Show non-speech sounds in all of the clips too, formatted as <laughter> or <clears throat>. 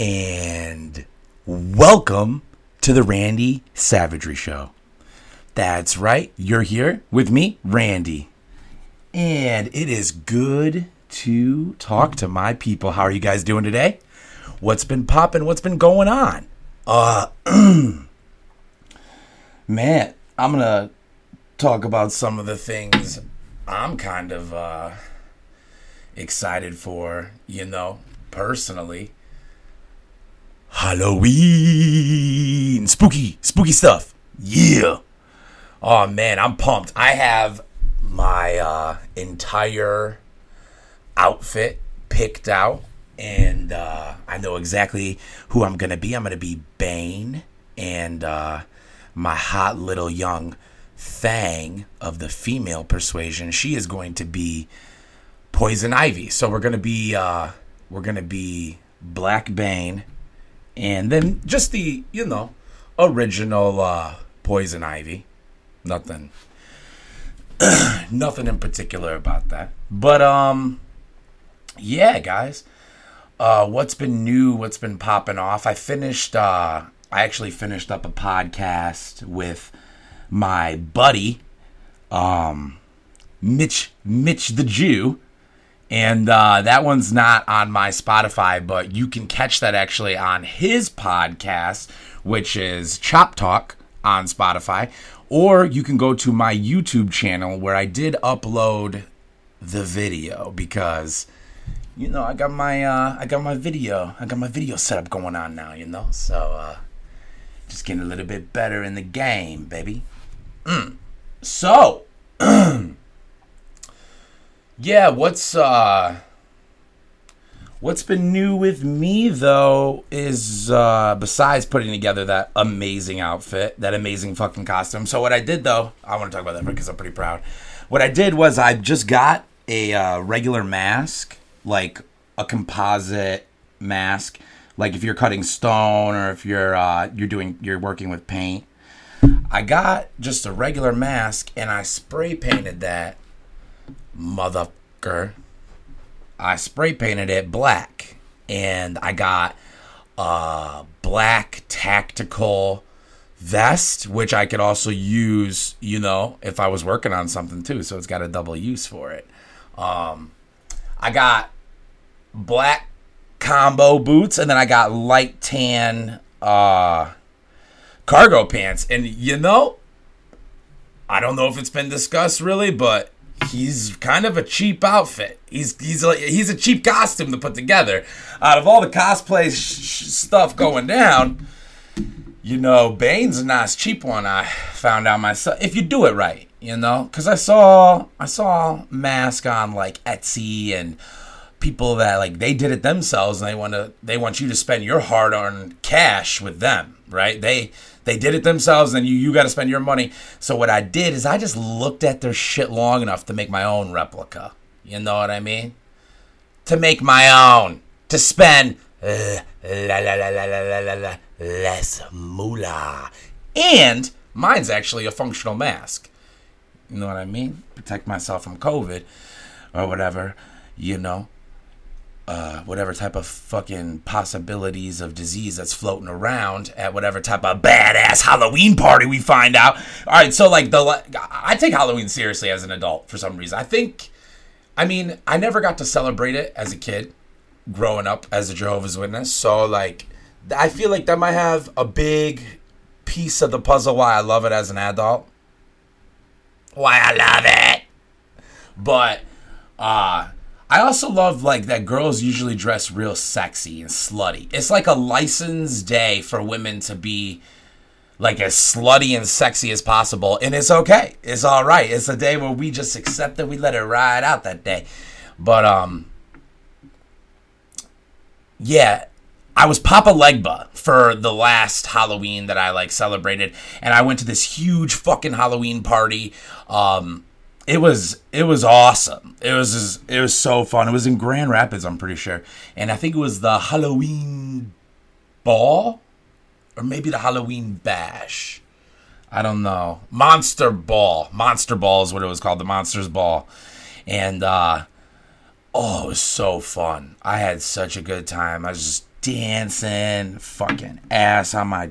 and welcome to the Randy Savagery Show. That's right, you're here with me, Randy. And it is good to talk to my people. How are you guys doing today? What's been popping? What's been going on? Uh, <clears throat> man, I'm gonna talk about some of the things I'm kind of uh, excited for, you know, personally. Halloween! Spooky, spooky stuff. Yeah. Oh man, I'm pumped. I have my uh, entire outfit picked out, and uh, I know exactly who I'm gonna be. I'm gonna be Bane, and uh, my hot little young Fang of the female persuasion. She is going to be Poison Ivy. So we're gonna be uh, we're gonna be Black Bane, and then just the you know original uh, Poison Ivy. Nothing, <clears throat> nothing in particular about that. But um, yeah, guys. Uh, what's been new? What's been popping off? I finished. Uh, I actually finished up a podcast with my buddy, um, Mitch Mitch the Jew, and uh, that one's not on my Spotify, but you can catch that actually on his podcast, which is Chop Talk on Spotify, or you can go to my YouTube channel where I did upload the video because you know I got my uh, I got my video I got my video setup going on now, you know, so uh, just getting a little bit better in the game, baby. Mm. So. <clears throat> yeah, what's uh what's been new with me though is uh besides putting together that amazing outfit, that amazing fucking costume. So what I did though, I want to talk about that because I'm pretty proud. What I did was I just got a uh, regular mask, like a composite mask, like if you're cutting stone or if you're uh you're doing you're working with paint. I got just a regular mask and I spray painted that motherfucker. I spray painted it black and I got a black tactical vest which I could also use, you know, if I was working on something too, so it's got a double use for it. Um I got black combo boots and then I got light tan uh cargo pants. And you know, I don't know if it's been discussed really, but he's kind of a cheap outfit. He's he's a, he's a cheap costume to put together. Out of all the cosplay sh- stuff going down, you know, Bane's a nice cheap one. I found out myself if you do it right, you know, because I saw I saw mask on like Etsy and people that like they did it themselves and they want to they want you to spend your hard-earned cash with them, right? They they did it themselves, and you you got to spend your money. So what I did is I just looked at their shit long enough to make my own replica. You know what I mean? To make my own, to spend uh, la, la, la, less moolah. And mine's actually a functional mask. You know what I mean? Protect myself from COVID or whatever. You know, uh, whatever type of fucking possibilities of disease that's floating around at whatever type of badass Halloween party we find out. All right, so like the I take Halloween seriously as an adult for some reason. I think, I mean, I never got to celebrate it as a kid, growing up as a Jehovah's Witness. So like, I feel like that might have a big piece of the puzzle why I love it as an adult. Why I love it, but uh I also love like that girls usually dress real sexy and slutty. It's like a licensed day for women to be like as slutty and sexy as possible, and it's okay. It's all right. It's a day where we just accept it. We let it ride out that day. But um, yeah, I was Papa Legba for the last Halloween that I like celebrated, and I went to this huge fucking Halloween party. Um, it was it was awesome. It was just, it was so fun. It was in Grand Rapids, I'm pretty sure, and I think it was the Halloween ball, or maybe the Halloween bash. I don't know. Monster Ball. Monster Ball is what it was called. The Monsters Ball, and uh, oh, it was so fun. I had such a good time. I was just dancing, fucking ass on my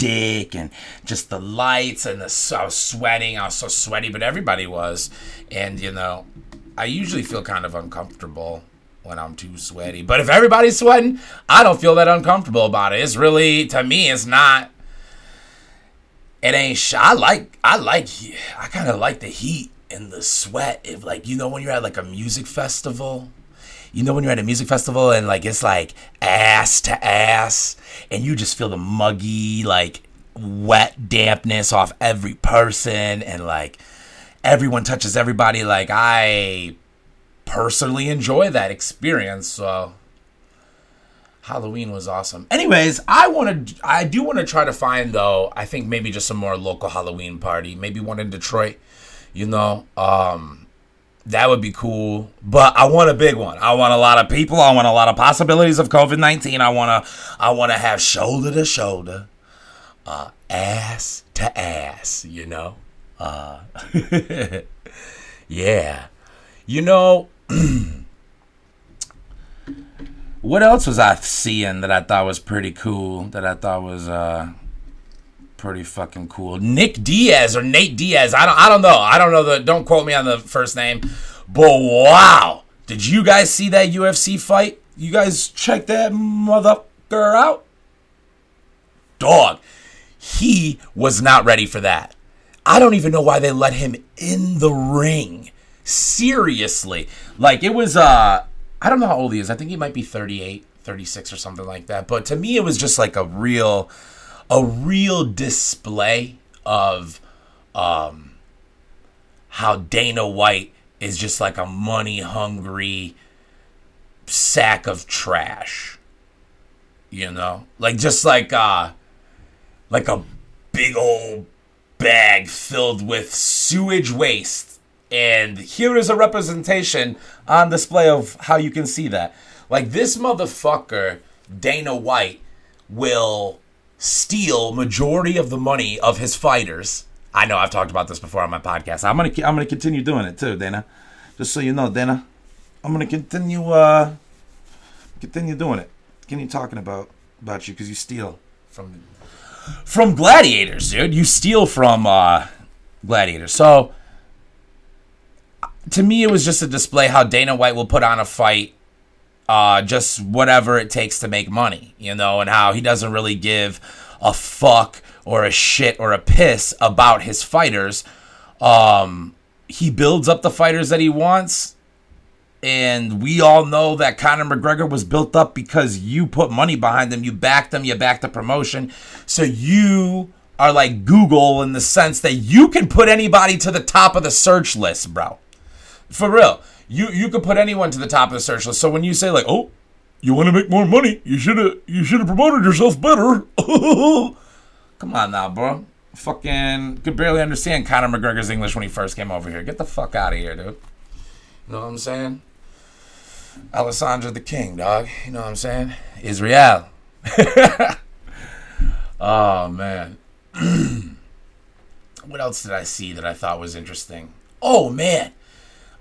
dick, and just the lights and the I was sweating. I was so sweaty, but everybody was, and you know, I usually feel kind of uncomfortable when I'm too sweaty. But if everybody's sweating, I don't feel that uncomfortable about it. It's really to me, it's not. It ain't. Sh- I like. I like. I kind of like the heat and the sweat. If like you know when you're at like a music festival you know when you're at a music festival and like it's like ass to ass and you just feel the muggy like wet dampness off every person and like everyone touches everybody like i personally enjoy that experience so halloween was awesome. Anyways i want to i do want to try to find though i think maybe just some more local halloween party maybe one in detroit you know um that would be cool. But I want a big one. I want a lot of people. I want a lot of possibilities of COVID nineteen. I wanna I wanna have shoulder to shoulder, uh, ass to ass. You know, uh, <laughs> yeah. You know, <clears throat> what else was I seeing that I thought was pretty cool? That I thought was uh pretty fucking cool. Nick Diaz or Nate Diaz. I don't I don't know. I don't know the don't quote me on the first name. But wow. Did you guys see that UFC fight? You guys check that motherfucker out? Dog. He was not ready for that. I don't even know why they let him in the ring. Seriously. Like it was uh I don't know how old he is. I think he might be 38, 36 or something like that. But to me it was just like a real a real display of um, how Dana White is just like a money hungry sack of trash. You know? Like just like uh like a big old bag filled with sewage waste. And here is a representation on display of how you can see that. Like this motherfucker, Dana White, will steal majority of the money of his fighters. I know I've talked about this before on my podcast. I'm gonna I'm gonna continue doing it too, Dana. Just so you know, Dana, I'm gonna continue uh continue doing it. Continue talking about about you because you steal from from gladiators, dude. You steal from uh gladiators. So to me, it was just a display how Dana White will put on a fight uh, just whatever it takes to make money, you know, and how he doesn't really give a fuck or a shit or a piss about his fighters. Um, he builds up the fighters that he wants. And we all know that Conor McGregor was built up because you put money behind them, you backed them, you backed the promotion. So you are like Google in the sense that you can put anybody to the top of the search list, bro. For real you you could put anyone to the top of the search list. So when you say like, "Oh, you want to make more money? You should have you should have promoted yourself better." <laughs> Come on now, bro. Fucking could barely understand Conor McGregor's English when he first came over here. Get the fuck out of here, dude. You know what I'm saying? Alessandro the King, dog. You know what I'm saying? Israel. <laughs> oh man. <clears throat> what else did I see that I thought was interesting? Oh man.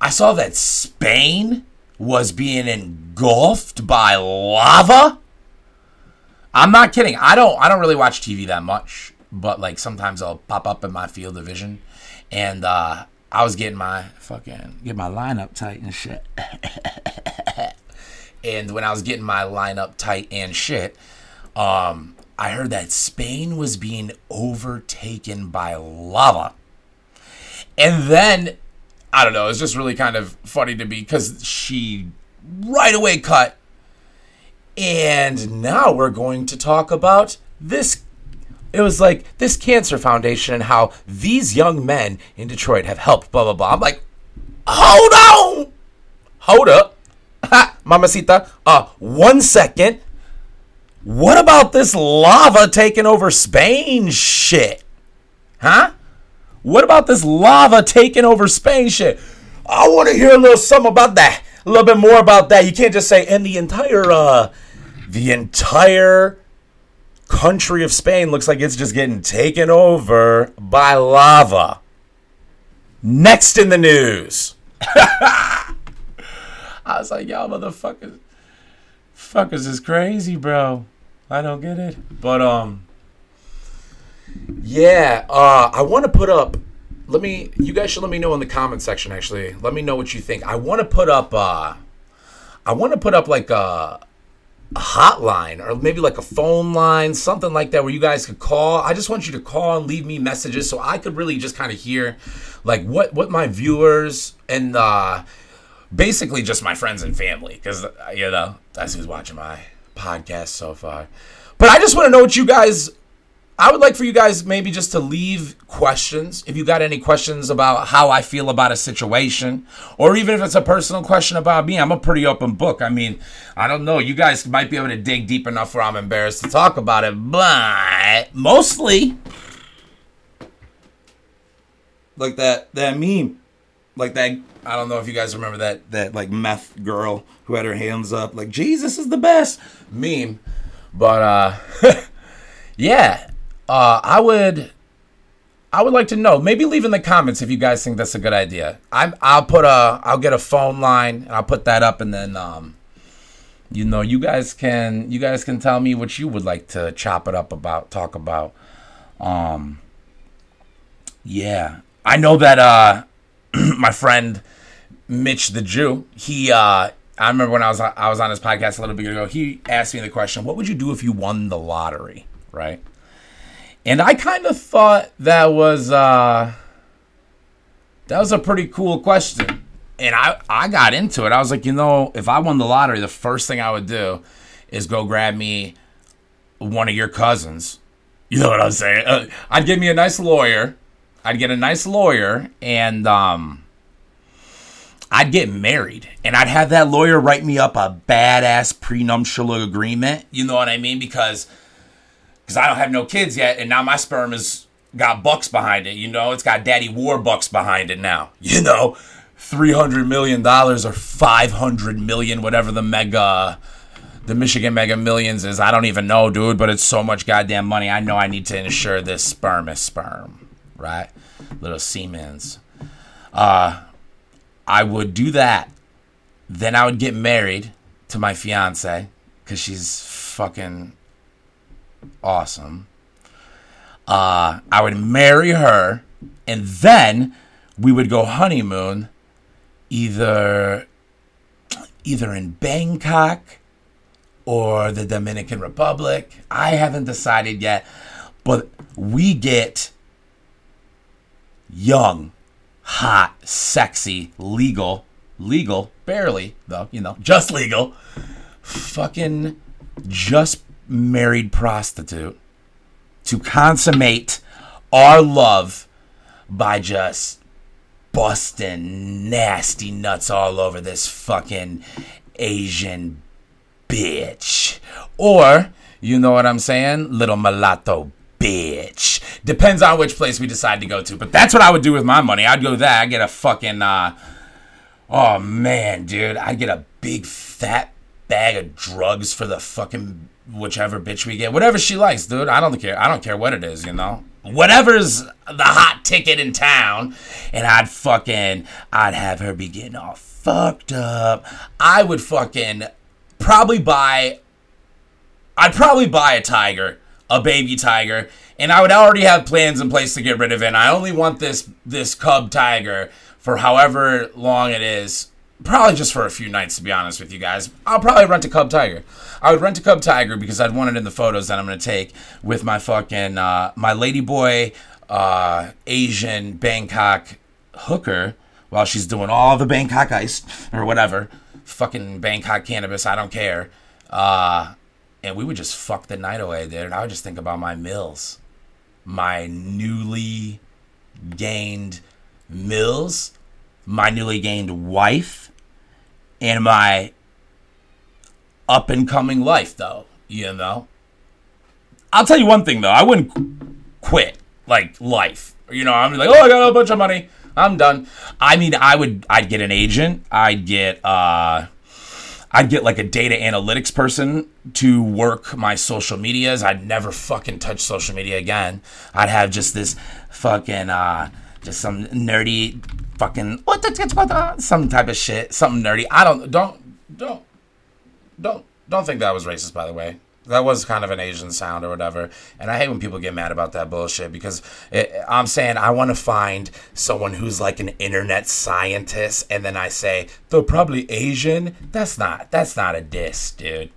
I saw that Spain was being engulfed by lava. I'm not kidding. I don't I don't really watch TV that much, but like sometimes I'll pop up in my field of vision and uh I was getting my fucking get my lineup tight and shit. <laughs> and when I was getting my lineup tight and shit, um I heard that Spain was being overtaken by lava. And then I don't know. It's just really kind of funny to me because she right away cut. And now we're going to talk about this. It was like this cancer foundation and how these young men in Detroit have helped, blah, blah, blah. I'm like, hold on. Hold up. Mamacita. Uh, one second. What about this lava taking over Spain shit? Huh? What about this lava taking over Spain shit? I want to hear a little something about that. A little bit more about that. You can't just say, and the entire, uh, the entire country of Spain looks like it's just getting taken over by lava. Next in the news. <laughs> I was like, y'all motherfuckers fuckers is crazy, bro. I don't get it. But um Yeah, uh I want to put up let me you guys should let me know in the comment section actually. Let me know what you think. I want to put up uh I want to put up like a, a hotline or maybe like a phone line, something like that where you guys could call. I just want you to call and leave me messages so I could really just kind of hear like what what my viewers and uh basically just my friends and family because you know that's who's watching my podcast so far. But I just want to know what you guys. I would like for you guys maybe just to leave questions if you got any questions about how I feel about a situation, or even if it's a personal question about me. I'm a pretty open book. I mean, I don't know. You guys might be able to dig deep enough where I'm embarrassed to talk about it, but mostly like that that meme, like that. I don't know if you guys remember that that like meth girl who had her hands up, like Jesus is the best meme. But uh, <laughs> yeah, uh, I would. I would like to know. Maybe leave in the comments if you guys think that's a good idea. I'm. I'll put a. I'll get a phone line and I'll put that up, and then um, you know, you guys can. You guys can tell me what you would like to chop it up about, talk about. Um. Yeah, I know that. Uh, <clears throat> my friend Mitch the Jew. He. Uh, I remember when I was I was on his podcast a little bit ago. He asked me the question, "What would you do if you won the lottery?" Right. And I kind of thought that was uh, that was a pretty cool question. And I, I got into it. I was like, you know, if I won the lottery, the first thing I would do is go grab me one of your cousins. You know what I'm saying? Uh, I'd get me a nice lawyer. I'd get a nice lawyer and um, I'd get married and I'd have that lawyer write me up a badass prenuptial agreement. You know what I mean? Because because I don't have no kids yet, and now my sperm has got bucks behind it. You know, it's got Daddy Warbucks behind it now. <laughs> You know, three hundred million dollars or five hundred million, whatever the mega, the Michigan Mega Millions is. I don't even know, dude. But it's so much goddamn money. I know I need to ensure this sperm is sperm, right? Little Siemens. Uh, I would do that. Then I would get married to my fiance because she's fucking awesome. Uh, I would marry her, and then we would go honeymoon, either either in Bangkok or the Dominican Republic. I haven't decided yet, but we get young, hot, sexy, legal, legal, barely though, you know, just legal, fucking just married prostitute to consummate our love by just busting nasty nuts all over this fucking Asian bitch. Or, you know what I'm saying? Little mulatto bitch. Depends on which place we decide to go to. But that's what I would do with my money. I'd go there. I'd get a fucking, uh, oh man, dude. I'd get a big fat bag of drugs for the fucking whichever bitch we get, whatever she likes, dude. I don't care. I don't care what it is, you know. Whatever's the hot ticket in town, and I'd fucking, I'd have her be getting all fucked up. I would fucking probably buy, I'd probably buy a tiger, a baby tiger, and I would already have plans in place to get rid of it. And I only want this this cub tiger for however long it is probably just for a few nights to be honest with you guys. I'll probably rent a cub tiger. I would rent a cub tiger because i'd want it in the photos that i'm going to take with my fucking uh, my ladyboy uh, asian bangkok hooker while she's doing all the bangkok ice or whatever. Fucking bangkok cannabis i don't care. Uh, and we would just fuck the night away there and i would just think about my mills my newly gained mills my newly gained wife and my up and coming life, though. You know, I'll tell you one thing though, I wouldn't quit like life. You know, I'm like, oh, I got a bunch of money, I'm done. I mean, I would, I'd get an agent, I'd get, uh, I'd get like a data analytics person to work my social medias. I'd never fucking touch social media again. I'd have just this fucking, uh, just some nerdy fucking some type of shit, something nerdy. I don't don't don't don't Don't think that was racist, by the way. That was kind of an Asian sound or whatever. And I hate when people get mad about that bullshit because it, I'm saying I want to find someone who's like an internet scientist, and then I say they're probably Asian. That's not. That's not a diss, dude.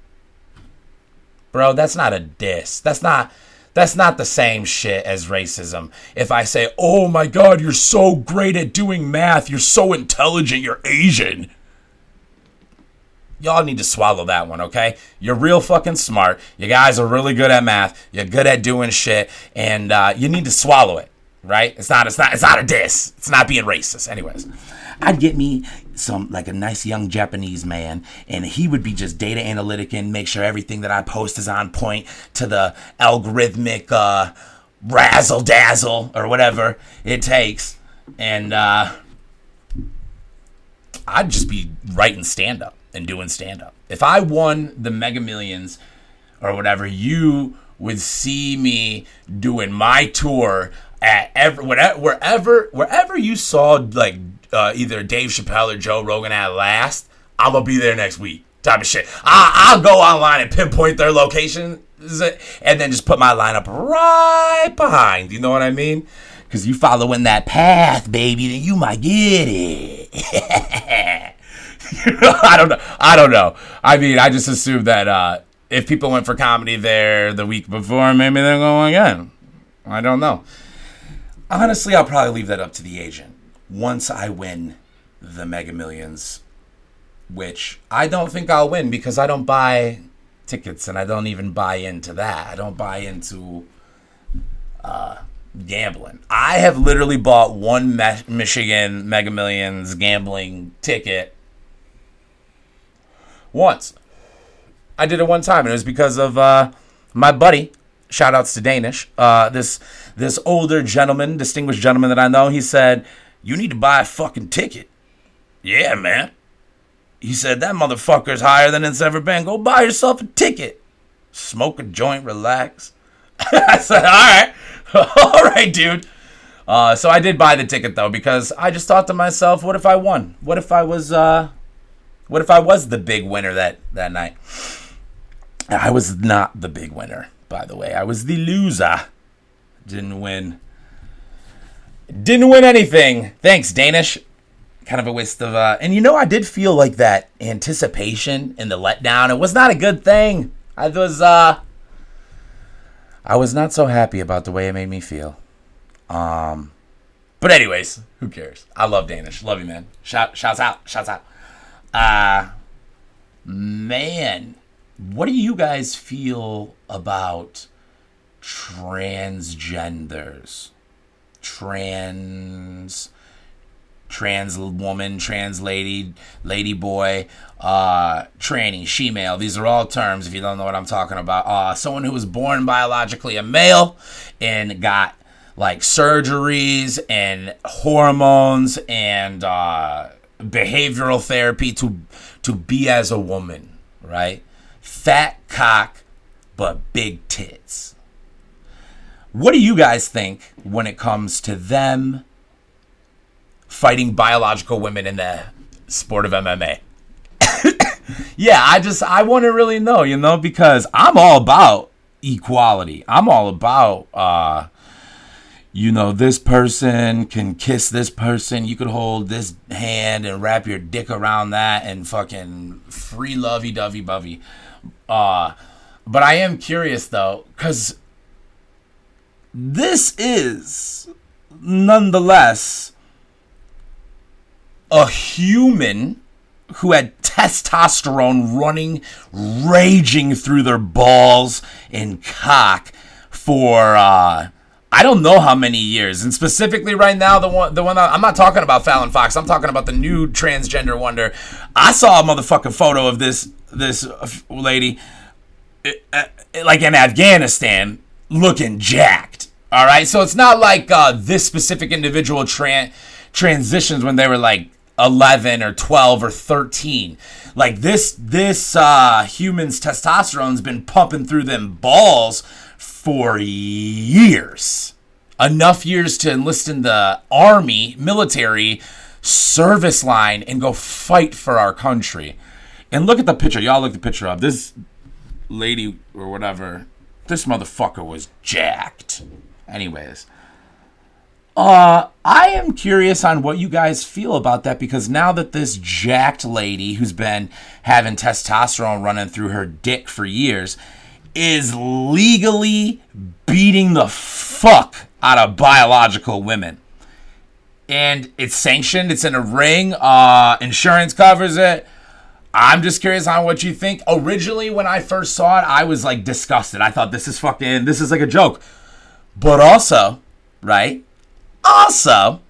Bro, that's not a diss. That's not. That's not the same shit as racism. If I say, "Oh my god, you're so great at doing math. You're so intelligent. You're Asian." y'all need to swallow that one, okay? You're real fucking smart. You guys are really good at math. You're good at doing shit, and uh, you need to swallow it, right? It's not. It's not. It's not a diss. It's not being racist. Anyways, I'd get me some like a nice young Japanese man, and he would be just data analytic and make sure everything that I post is on point to the algorithmic uh, razzle dazzle or whatever it takes, and uh, I'd just be writing stand up and doing stand up. If I won the Mega Millions or whatever, you would see me doing my tour at every whatever, wherever wherever you saw like uh, either Dave Chappelle or Joe Rogan at last. I'm gonna be there next week. Type of shit. I, will go online and pinpoint their location and then just put my lineup right behind. You know what I mean? Because you following that path, baby, then you might get it. <laughs> I don't know. I don't know. I mean, I just assumed that uh, if people went for comedy there the week before, maybe they're going again. I don't know. Honestly, I'll probably leave that up to the agent. Once I win the Mega Millions, which I don't think I'll win because I don't buy tickets and I don't even buy into that. I don't buy into uh, gambling. I have literally bought one Me- Michigan Mega Millions gambling ticket once. I did it one time, and it was because of uh, my buddy. Shout outs to Danish. Uh, this this older gentleman, distinguished gentleman that I know, he said, "You need to buy a fucking ticket." Yeah, man. He said that motherfucker's higher than it's ever been. Go buy yourself a ticket. Smoke a joint, relax. <laughs> I said, all right, <laughs> all right, dude. Uh, so I did buy the ticket though because I just thought to myself, what if I won? What if I was uh, what if I was the big winner that, that night? I was not the big winner, by the way. I was the loser. Didn't win. Didn't win anything. Thanks, Danish. Kind of a waste of uh and you know I did feel like that anticipation and the letdown. It was not a good thing. I was uh I was not so happy about the way it made me feel. Um but anyways, who cares? I love Danish. Love you, man. Shout shouts out. Shouts out. Uh man, what do you guys feel about transgenders? Trans trans woman, trans lady, lady boy, uh, tranny, she-male. These are all terms if you don't know what I'm talking about. Uh, someone who was born biologically a male and got like surgeries and hormones and uh, behavioral therapy to to be as a woman, right? Fat cock, but big tits. What do you guys think when it comes to them fighting biological women in the sport of MMA? <coughs> yeah, I just I want to really know, you know, because I'm all about equality. I'm all about uh you know, this person can kiss this person. You could hold this hand and wrap your dick around that and fucking free lovey dovey bovey. Uh, but I am curious though, because this is nonetheless a human who had testosterone running, raging through their balls and cock for, uh, I don't know how many years, and specifically right now, the one, the one I'm not talking about Fallon Fox. I'm talking about the new transgender wonder. I saw a motherfucking photo of this this lady, uh, like in Afghanistan, looking jacked. All right, so it's not like uh, this specific individual tran- transitions when they were like 11 or 12 or 13. Like this, this uh, human's testosterone's been pumping through them balls for years. Enough years to enlist in the army, military, service line, and go fight for our country. And look at the picture. Y'all look the picture up. This lady or whatever, this motherfucker was jacked. Anyways. Uh, I am curious on what you guys feel about that because now that this jacked lady who's been having testosterone running through her dick for years is legally beating the fuck out of biological women. And it's sanctioned, it's in a ring, uh, insurance covers it. I'm just curious on what you think. Originally, when I first saw it, I was like disgusted. I thought this is fucking, this is like a joke. But also, right? Also,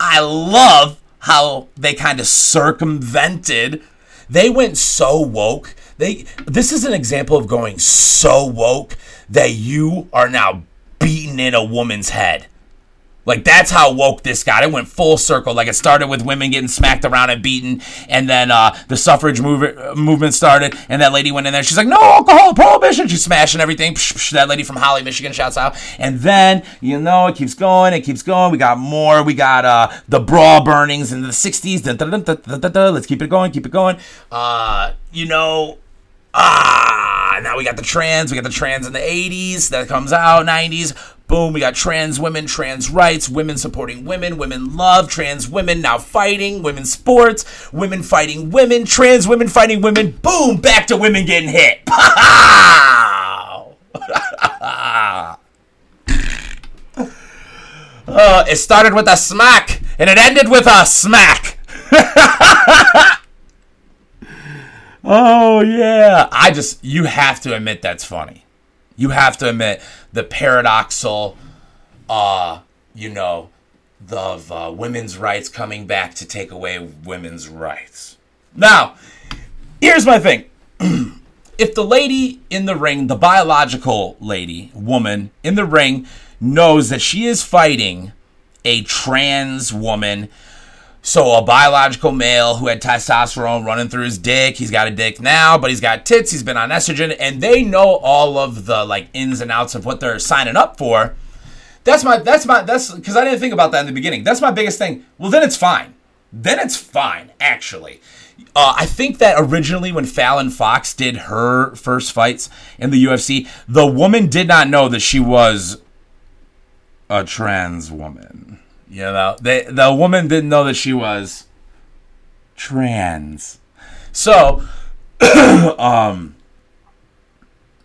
I love how they kind of circumvented. They went so woke. They this is an example of going so woke that you are now beating in a woman's head. Like that's how woke this got. It went full circle. Like it started with women getting smacked around and beaten, and then uh, the suffrage move- movement started, and that lady went in there. She's like, "No alcohol, prohibition." She's smashing everything. Psh, psh, that lady from Holly, Michigan, shouts out. And then you know it keeps going. It keeps going. We got more. We got uh, the bra burnings in the '60s. Let's keep it going. Keep it going. Uh, you know, ah, now we got the trans. We got the trans in the '80s that comes out '90s. Boom, we got trans women, trans rights, women supporting women, women love, trans women now fighting, women sports, women fighting women, trans women fighting women. Boom, back to women getting hit. uh, <laughs> it started with a smack and it ended with a smack. <laughs> oh, yeah. I just, you have to admit that's funny. You have to admit the paradoxal, uh, you know, the uh, women's rights coming back to take away women's rights. Now, here's my thing. <clears throat> if the lady in the ring, the biological lady, woman in the ring, knows that she is fighting a trans woman so a biological male who had testosterone running through his dick, he's got a dick now, but he's got tits, he's been on estrogen, and they know all of the like ins and outs of what they're signing up for. That's my that's my that's because I didn't think about that in the beginning. That's my biggest thing. Well, then it's fine. Then it's fine, actually. Uh, I think that originally when Fallon Fox did her first fights in the UFC, the woman did not know that she was a trans woman. You know, they, the woman didn't know that she was trans. So, <clears throat> um,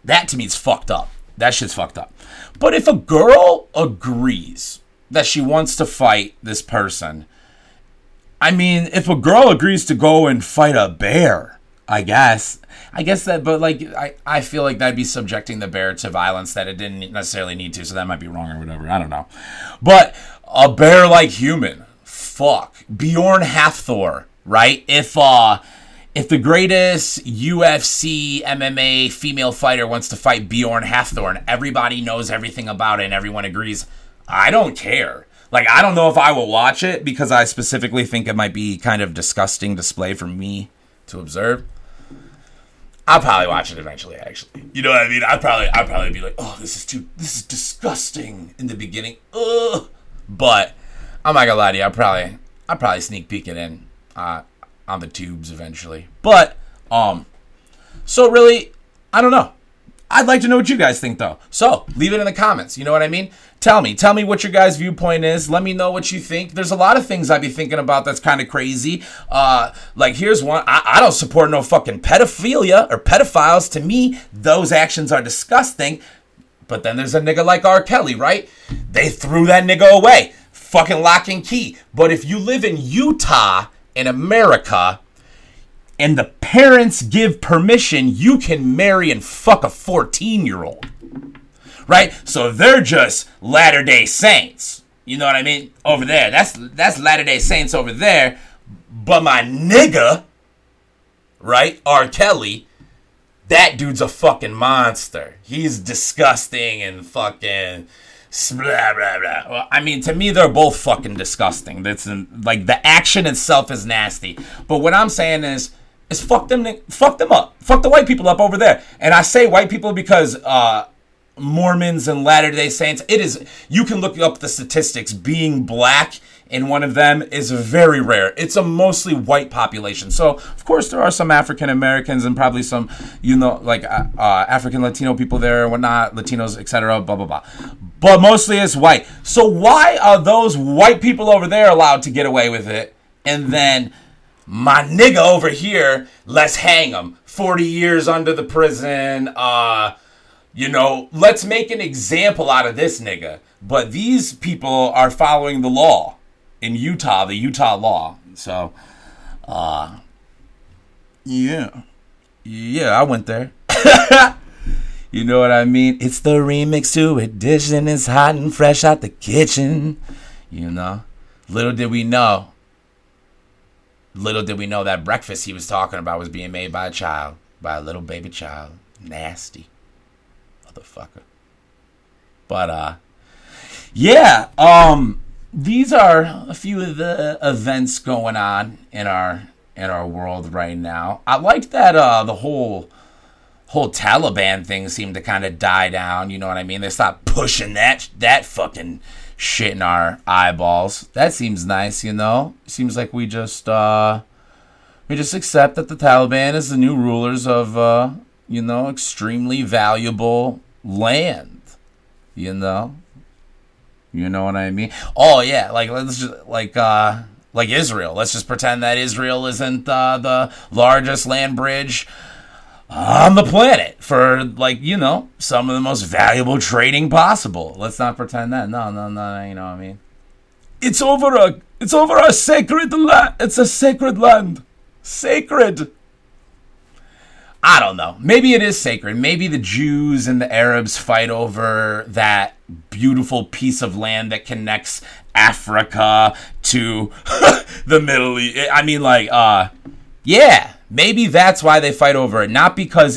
that to me is fucked up. That shit's fucked up. But if a girl agrees that she wants to fight this person, I mean, if a girl agrees to go and fight a bear, I guess. I guess that, but like, I, I feel like that'd be subjecting the bear to violence that it didn't necessarily need to, so that might be wrong or whatever. I don't know. But a bear like human. Fuck. Bjorn Hafthor, right? If uh if the greatest UFC MMA female fighter wants to fight Bjorn Hafthor and everybody knows everything about it and everyone agrees, I don't care. Like I don't know if I will watch it because I specifically think it might be kind of disgusting display for me to observe. I'll probably watch it eventually. Actually, you know what I mean. I'd probably, I'd probably be like, "Oh, this is too, this is disgusting." In the beginning, ugh. But I'm not gonna lie to you. I probably I probably sneak peek it in uh, on the tubes eventually. But um, so really, I don't know. I'd like to know what you guys think though. So leave it in the comments. You know what I mean? Tell me. Tell me what your guys' viewpoint is. Let me know what you think. There's a lot of things I'd be thinking about that's kind of crazy. Uh, like here's one. I, I don't support no fucking pedophilia or pedophiles. To me, those actions are disgusting. But then there's a nigga like R. Kelly, right? They threw that nigga away. Fucking lock and key. But if you live in Utah, in America, and the parents give permission, you can marry and fuck a 14 year old. Right? So they're just Latter day Saints. You know what I mean? Over there. That's that's Latter day Saints over there. But my nigga, right? R. Kelly, that dude's a fucking monster. He's disgusting and fucking blah blah blah. Well, I mean, to me, they're both fucking disgusting. That's like the action itself is nasty. But what I'm saying is, is fuck them, fuck them up, fuck the white people up over there. And I say white people because uh, Mormons and Latter day Saints. It is, you can look up the statistics. Being black in one of them is very rare. It's a mostly white population. So, of course, there are some African Americans and probably some, you know, like uh, uh, African Latino people there and whatnot, Latinos, etc. Blah blah blah. But mostly it's white. So why are those white people over there allowed to get away with it, and then my nigga over here, let's hang him. Forty years under the prison. Uh, you know, let's make an example out of this nigga. But these people are following the law in Utah, the Utah law. So, uh, yeah, yeah, I went there. <laughs> you know what I mean? It's the remix to Ignition. It's hot and fresh out the kitchen. You know, little did we know. Little did we know that breakfast he was talking about was being made by a child, by a little baby child. Nasty, motherfucker. But uh, yeah. Um, these are a few of the events going on in our in our world right now. I like that uh, the whole whole Taliban thing seemed to kind of die down. You know what I mean? They stopped pushing that that fucking shit in our eyeballs. That seems nice. You know, seems like we just uh, we just accept that the Taliban is the new rulers of uh, you know extremely valuable land. You know, you know what I mean? Oh yeah, like let's just like uh like Israel. Let's just pretend that Israel isn't uh, the largest land bridge on the planet for like you know some of the most valuable trading possible. Let's not pretend that. No, no, no. You know what I mean? It's over a. It's over a sacred land. It's a sacred land. Sacred. I don't know. Maybe it is sacred. Maybe the Jews and the Arabs fight over that beautiful piece of land that connects Africa to <laughs> the Middle East. I mean, like, uh, yeah, maybe that's why they fight over it. Not because